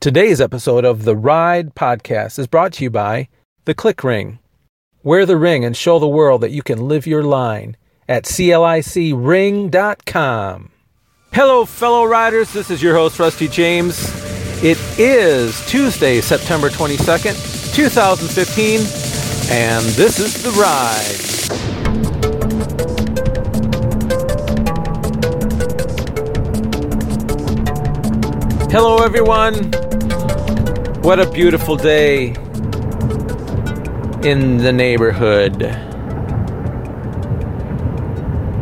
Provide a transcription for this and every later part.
Today's episode of the Ride Podcast is brought to you by The Click Ring. Wear the ring and show the world that you can live your line at CLICring.com. Hello, fellow riders. This is your host, Rusty James. It is Tuesday, September 22nd, 2015, and this is The Ride. Hello, everyone. What a beautiful day in the neighborhood.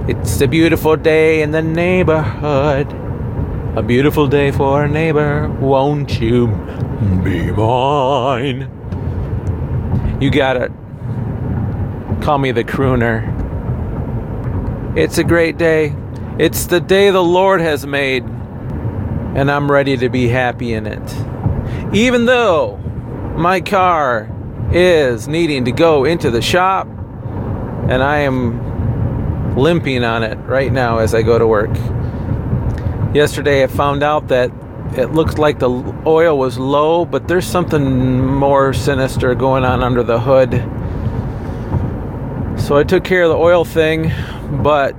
It's a beautiful day in the neighborhood. A beautiful day for a neighbor. Won't you be mine? You got it. Call me the crooner. It's a great day. It's the day the Lord has made, and I'm ready to be happy in it even though my car is needing to go into the shop and I am limping on it right now as I go to work. Yesterday I found out that it looks like the oil was low, but there's something more sinister going on under the hood. So I took care of the oil thing, but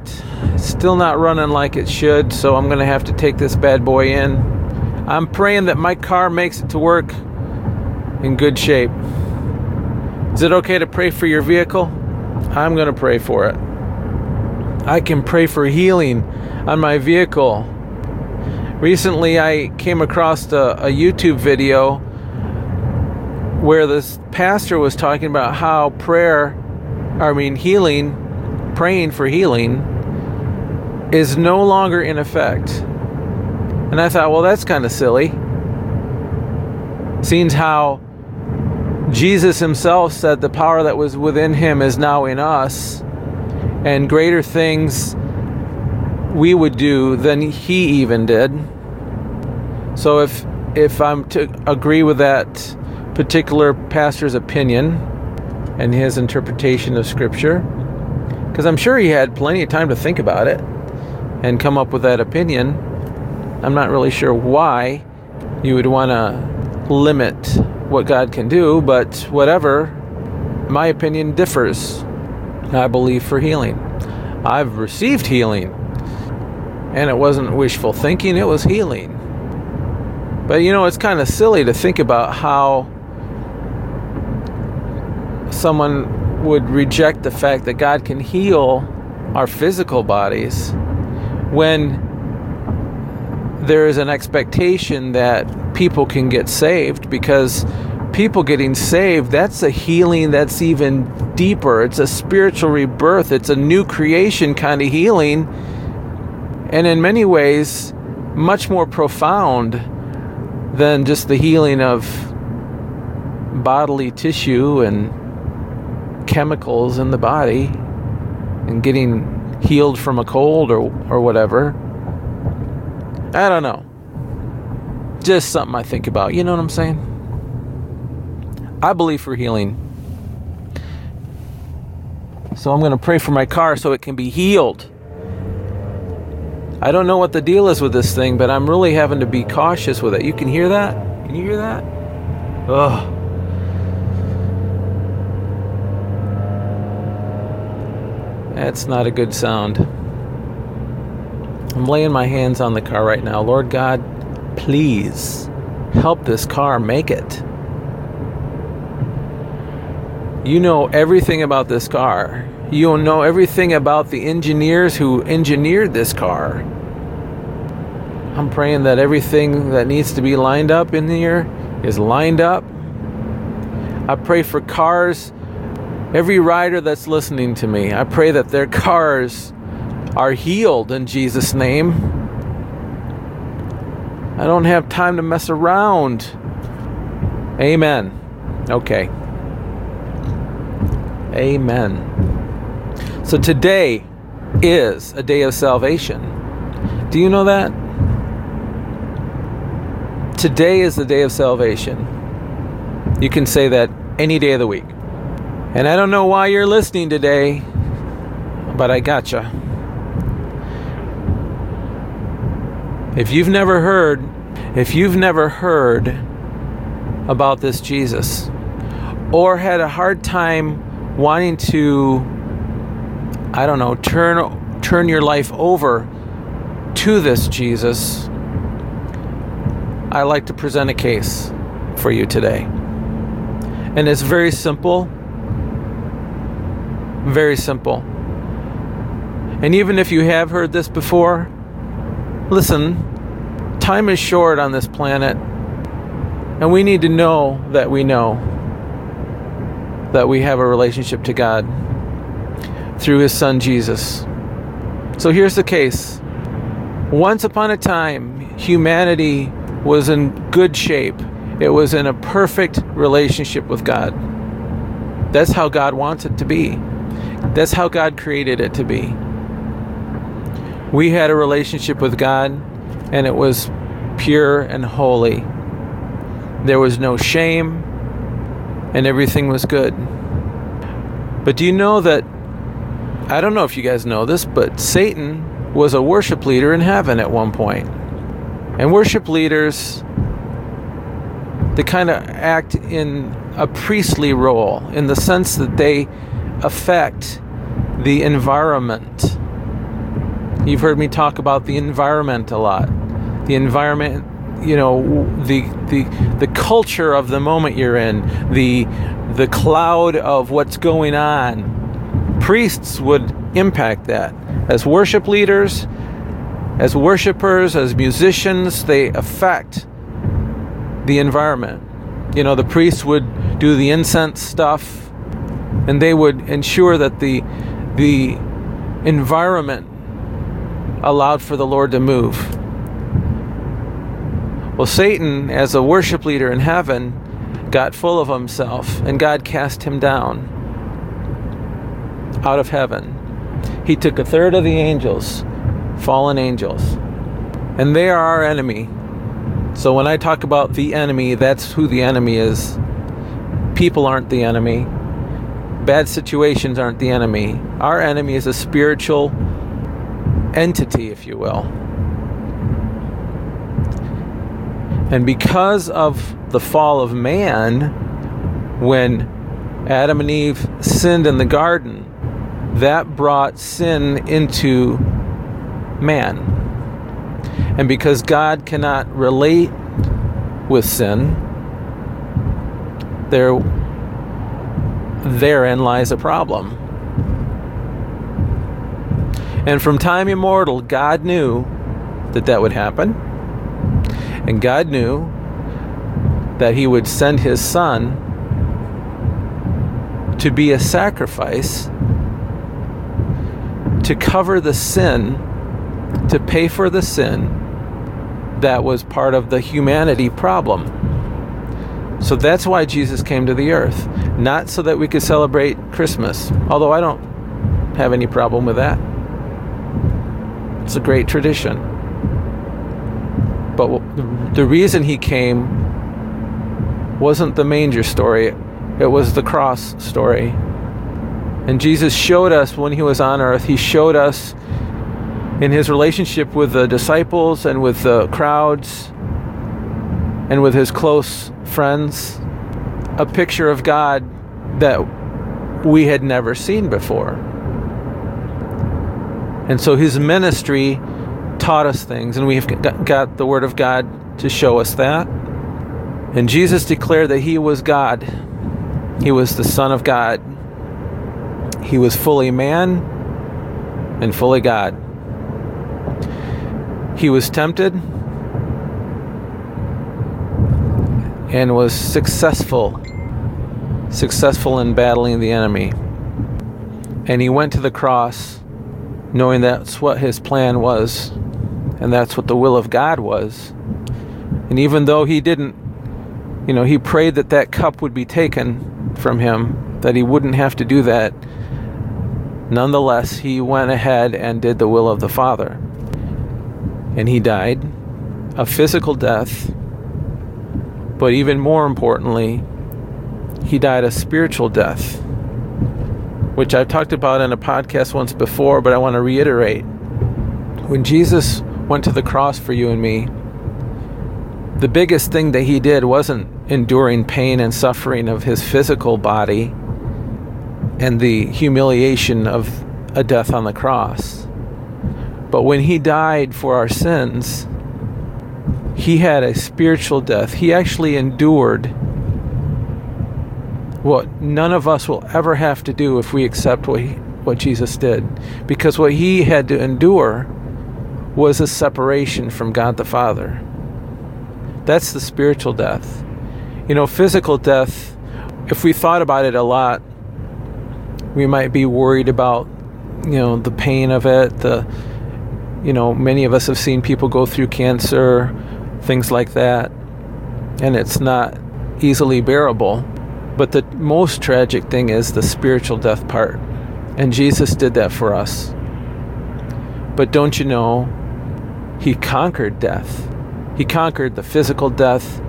still not running like it should, so I'm going to have to take this bad boy in I'm praying that my car makes it to work in good shape. Is it okay to pray for your vehicle? I'm going to pray for it. I can pray for healing on my vehicle. Recently, I came across a, a YouTube video where this pastor was talking about how prayer, I mean, healing, praying for healing, is no longer in effect. And I thought, well, that's kind of silly. Seeing how Jesus himself said the power that was within him is now in us, and greater things we would do than he even did. So if if I'm to agree with that particular pastor's opinion and his interpretation of scripture, because I'm sure he had plenty of time to think about it and come up with that opinion I'm not really sure why you would want to limit what God can do, but whatever, my opinion differs. I believe for healing. I've received healing, and it wasn't wishful thinking, it was healing. But you know, it's kind of silly to think about how someone would reject the fact that God can heal our physical bodies when there is an expectation that people can get saved because people getting saved, that's a healing that's even deeper. It's a spiritual rebirth, it's a new creation kind of healing. And in many ways, much more profound than just the healing of bodily tissue and chemicals in the body and getting healed from a cold or, or whatever. I don't know. Just something I think about. You know what I'm saying? I believe for healing. So I'm going to pray for my car so it can be healed. I don't know what the deal is with this thing, but I'm really having to be cautious with it. You can hear that? Can you hear that? Ugh. That's not a good sound. I'm laying my hands on the car right now. Lord God, please help this car make it. You know everything about this car. You know everything about the engineers who engineered this car. I'm praying that everything that needs to be lined up in here is lined up. I pray for cars, every rider that's listening to me. I pray that their cars are healed in Jesus' name. I don't have time to mess around. Amen. Okay. Amen. So today is a day of salvation. Do you know that? Today is the day of salvation. You can say that any day of the week. And I don't know why you're listening today, but I gotcha. If you've never heard, if you've never heard about this Jesus or had a hard time wanting to I don't know, turn turn your life over to this Jesus, I like to present a case for you today. And it's very simple. Very simple. And even if you have heard this before, listen, time is short on this planet. And we need to know that we know that we have a relationship to God through His Son Jesus. So here's the case. Once upon a time, humanity was in good shape. It was in a perfect relationship with God. That's how God wants it to be. That's how God created it to be. We had a relationship with God, and it was pure and holy. There was no shame, and everything was good. But do you know that? I don't know if you guys know this, but Satan was a worship leader in heaven at one point. And worship leaders, they kind of act in a priestly role in the sense that they affect the environment. You've heard me talk about the environment a lot. The environment you know the the the culture of the moment you're in the the cloud of what's going on. Priests would impact that. As worship leaders as worshipers as musicians they affect the environment. You know the priests would do the incense stuff and they would ensure that the the environment allowed for the lord to move well, Satan, as a worship leader in heaven, got full of himself, and God cast him down out of heaven. He took a third of the angels, fallen angels, and they are our enemy. So when I talk about the enemy, that's who the enemy is. People aren't the enemy. Bad situations aren't the enemy. Our enemy is a spiritual entity, if you will. And because of the fall of man, when Adam and Eve sinned in the garden, that brought sin into man. And because God cannot relate with sin, there therein lies a problem. And from time immortal, God knew that that would happen. And God knew that He would send His Son to be a sacrifice to cover the sin, to pay for the sin that was part of the humanity problem. So that's why Jesus came to the earth, not so that we could celebrate Christmas, although I don't have any problem with that. It's a great tradition. But the reason he came wasn't the manger story, it was the cross story. And Jesus showed us when he was on earth, he showed us in his relationship with the disciples and with the crowds and with his close friends a picture of God that we had never seen before. And so his ministry taught us things, and we've got the Word of God to show us that. And Jesus declared that He was God, He was the Son of God, He was fully man and fully God. He was tempted and was successful, successful in battling the enemy. And he went to the cross knowing that's what his plan was and that's what the will of God was. And even though he didn't, you know, he prayed that that cup would be taken from him, that he wouldn't have to do that. Nonetheless, he went ahead and did the will of the Father. And he died a physical death, but even more importantly, he died a spiritual death, which I've talked about in a podcast once before, but I want to reiterate. When Jesus went to the cross for you and me, the biggest thing that he did wasn't enduring pain and suffering of his physical body and the humiliation of a death on the cross. But when he died for our sins, he had a spiritual death. He actually endured what none of us will ever have to do if we accept what, he, what Jesus did. Because what he had to endure was a separation from God the Father. That's the spiritual death. You know, physical death, if we thought about it a lot, we might be worried about, you know, the pain of it. The, you know, many of us have seen people go through cancer, things like that, and it's not easily bearable. But the most tragic thing is the spiritual death part. And Jesus did that for us. But don't you know, He conquered death. He conquered the physical death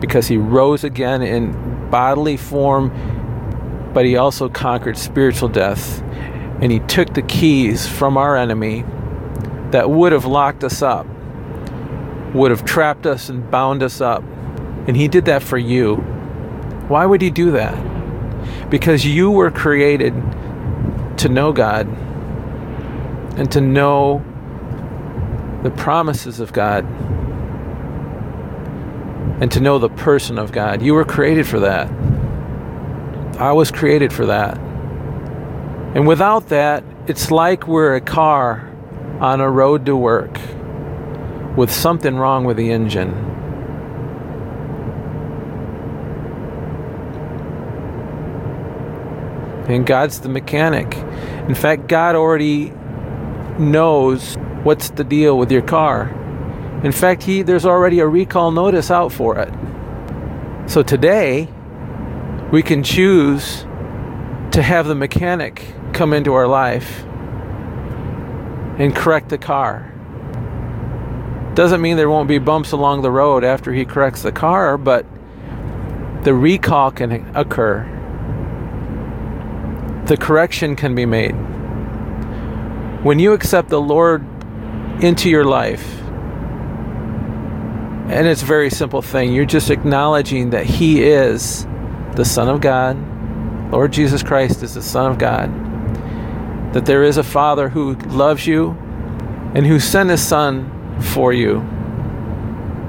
because he rose again in bodily form, but he also conquered spiritual death. And he took the keys from our enemy that would have locked us up, would have trapped us and bound us up. And he did that for you. Why would he do that? Because you were created to know God and to know the promises of God and to know the person of God. You were created for that. I was created for that. And without that, it's like we're a car on a road to work with something wrong with the engine. And God's the mechanic. In fact, God already knows what's the deal with your car. In fact, he, there's already a recall notice out for it. So today, we can choose to have the mechanic come into our life and correct the car. Doesn't mean there won't be bumps along the road after he corrects the car, but the recall can occur. The correction can be made. When you accept the Lord into your life, and it's a very simple thing. You're just acknowledging that He is the Son of God. Lord Jesus Christ is the Son of God. That there is a Father who loves you and who sent His Son for you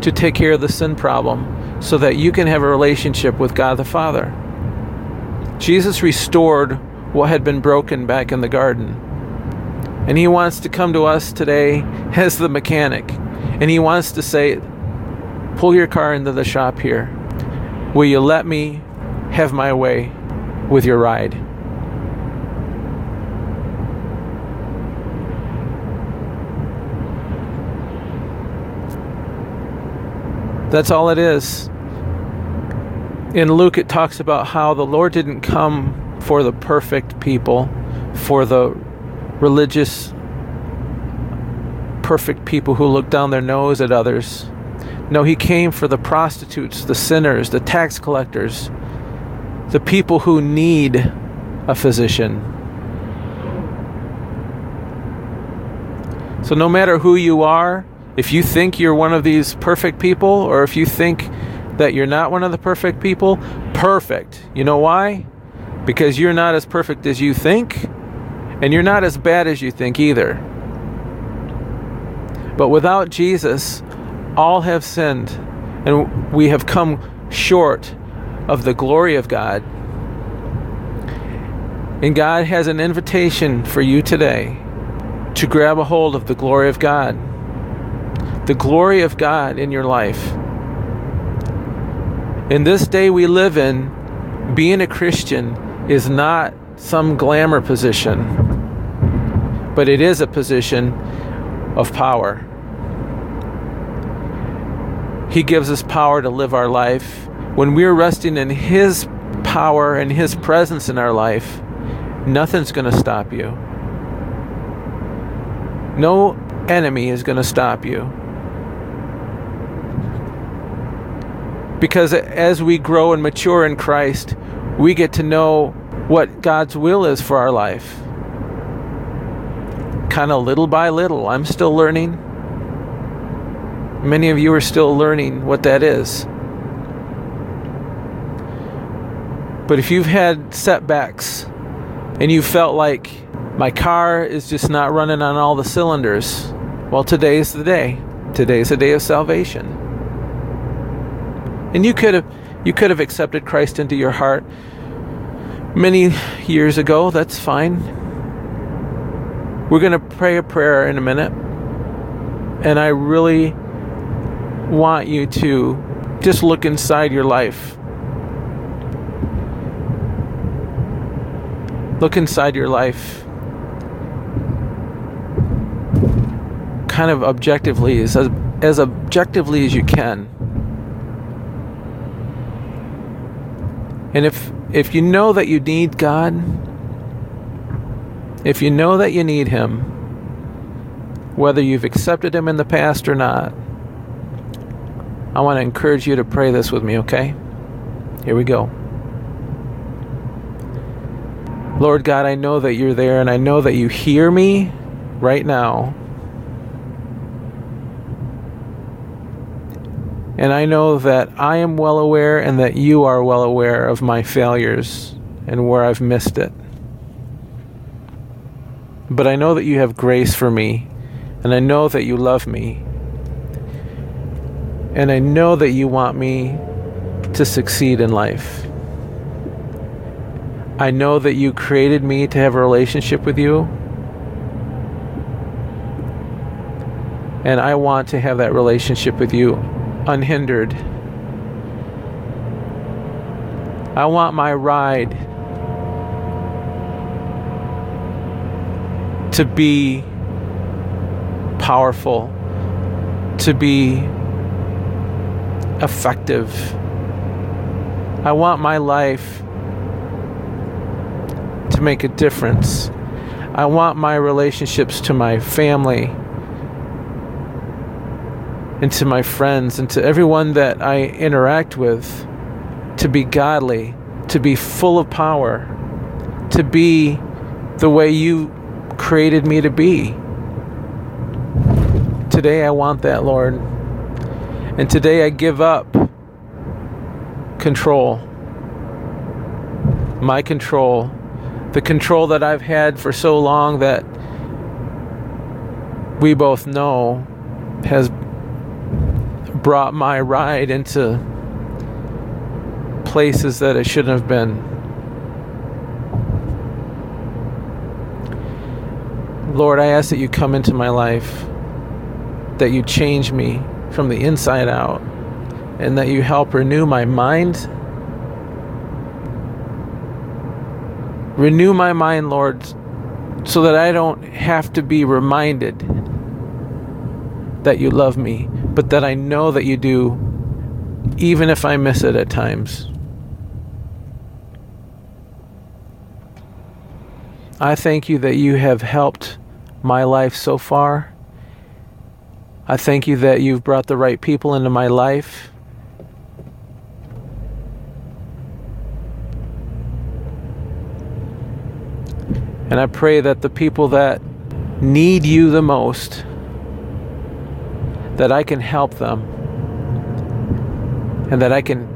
to take care of the sin problem so that you can have a relationship with God the Father. Jesus restored what had been broken back in the garden. And He wants to come to us today as the mechanic. And He wants to say, Pull your car into the shop here. Will you let me have my way with your ride? That's all it is. In Luke, it talks about how the Lord didn't come for the perfect people, for the religious, perfect people who look down their nose at others. No, he came for the prostitutes, the sinners, the tax collectors, the people who need a physician. So, no matter who you are, if you think you're one of these perfect people, or if you think that you're not one of the perfect people, perfect. You know why? Because you're not as perfect as you think, and you're not as bad as you think either. But without Jesus, all have sinned and we have come short of the glory of God. And God has an invitation for you today to grab a hold of the glory of God. The glory of God in your life. In this day we live in, being a Christian is not some glamour position, but it is a position of power. He gives us power to live our life. When we're resting in His power and His presence in our life, nothing's going to stop you. No enemy is going to stop you. Because as we grow and mature in Christ, we get to know what God's will is for our life. Kind of little by little. I'm still learning. Many of you are still learning what that is. But if you've had setbacks and you felt like my car is just not running on all the cylinders, well, today's the day. Today's the day of salvation. And you could have you could have accepted Christ into your heart many years ago. That's fine. We're going to pray a prayer in a minute. And I really want you to just look inside your life look inside your life kind of objectively as as objectively as you can and if if you know that you need God if you know that you need him whether you've accepted him in the past or not I want to encourage you to pray this with me okay here we go Lord God, I know that you're there and I know that you hear me right now. And I know that I am well aware and that you are well aware of my failures and where I've missed it. But I know that you have grace for me, and I know that you love me. And I know that you want me to succeed in life. I know that you created me to have a relationship with you. And I want to have that relationship with you unhindered. I want my ride to be powerful, to be effective. I want my life to make a difference. I want my relationships to my family and to my friends and to everyone that I interact with to be godly, to be full of power, to be the way you created me to be. Today I want that, Lord. And today I give up control, my control the control that I've had for so long that we both know has brought my ride into places that it shouldn't have been. Lord, I ask that you come into my life, that you change me from the inside out, and that you help renew my mind Renew my mind, Lord, so that I don't have to be reminded that you love me, but that I know that you do, even if I miss it at times. I thank you that you have helped my life so far. I thank you that you've brought the right people into my life. And I pray that the people that need you the most, that I can help them. And that I can,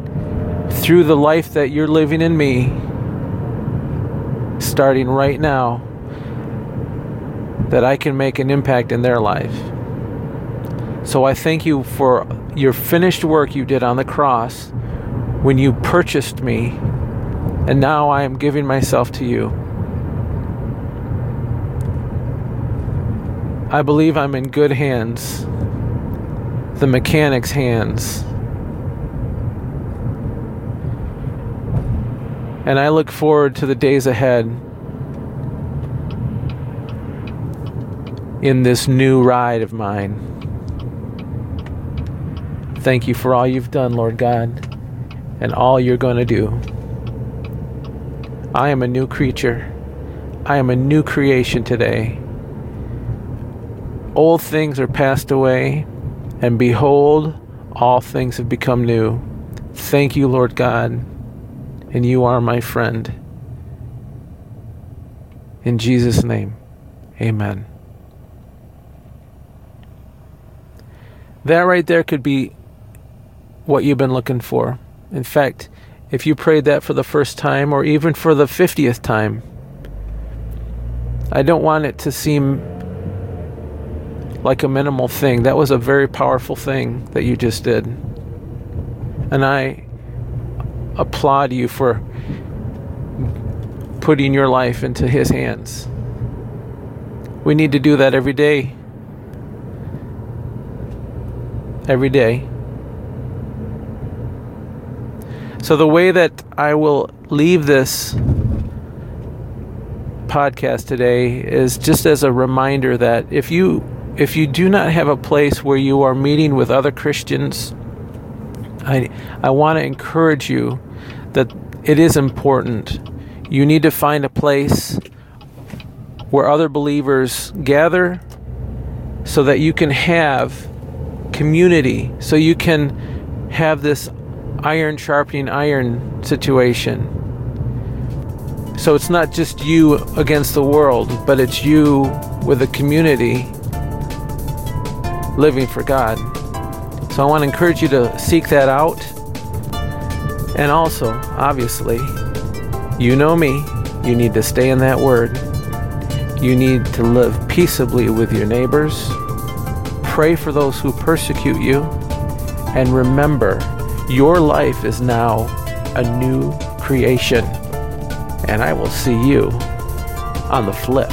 through the life that you're living in me, starting right now, that I can make an impact in their life. So I thank you for your finished work you did on the cross when you purchased me, and now I am giving myself to you. I believe I'm in good hands, the mechanic's hands. And I look forward to the days ahead in this new ride of mine. Thank you for all you've done, Lord God, and all you're going to do. I am a new creature. I am a new creation today. Old things are passed away, and behold, all things have become new. Thank you, Lord God, and you are my friend. In Jesus' name, amen. That right there could be what you've been looking for. In fact, if you prayed that for the first time or even for the 50th time, I don't want it to seem like a minimal thing. That was a very powerful thing that you just did. And I applaud you for putting your life into His hands. We need to do that every day. Every day. So, the way that I will leave this podcast today is just as a reminder that if you if you do not have a place where you are meeting with other Christians, I I want to encourage you that it is important. You need to find a place where other believers gather so that you can have community, so you can have this iron sharpening iron situation. So it's not just you against the world, but it's you with a community living for God. So I want to encourage you to seek that out. And also, obviously, you know me, you need to stay in that word. You need to live peaceably with your neighbors. Pray for those who persecute you. And remember, your life is now a new creation. And I will see you on the flip.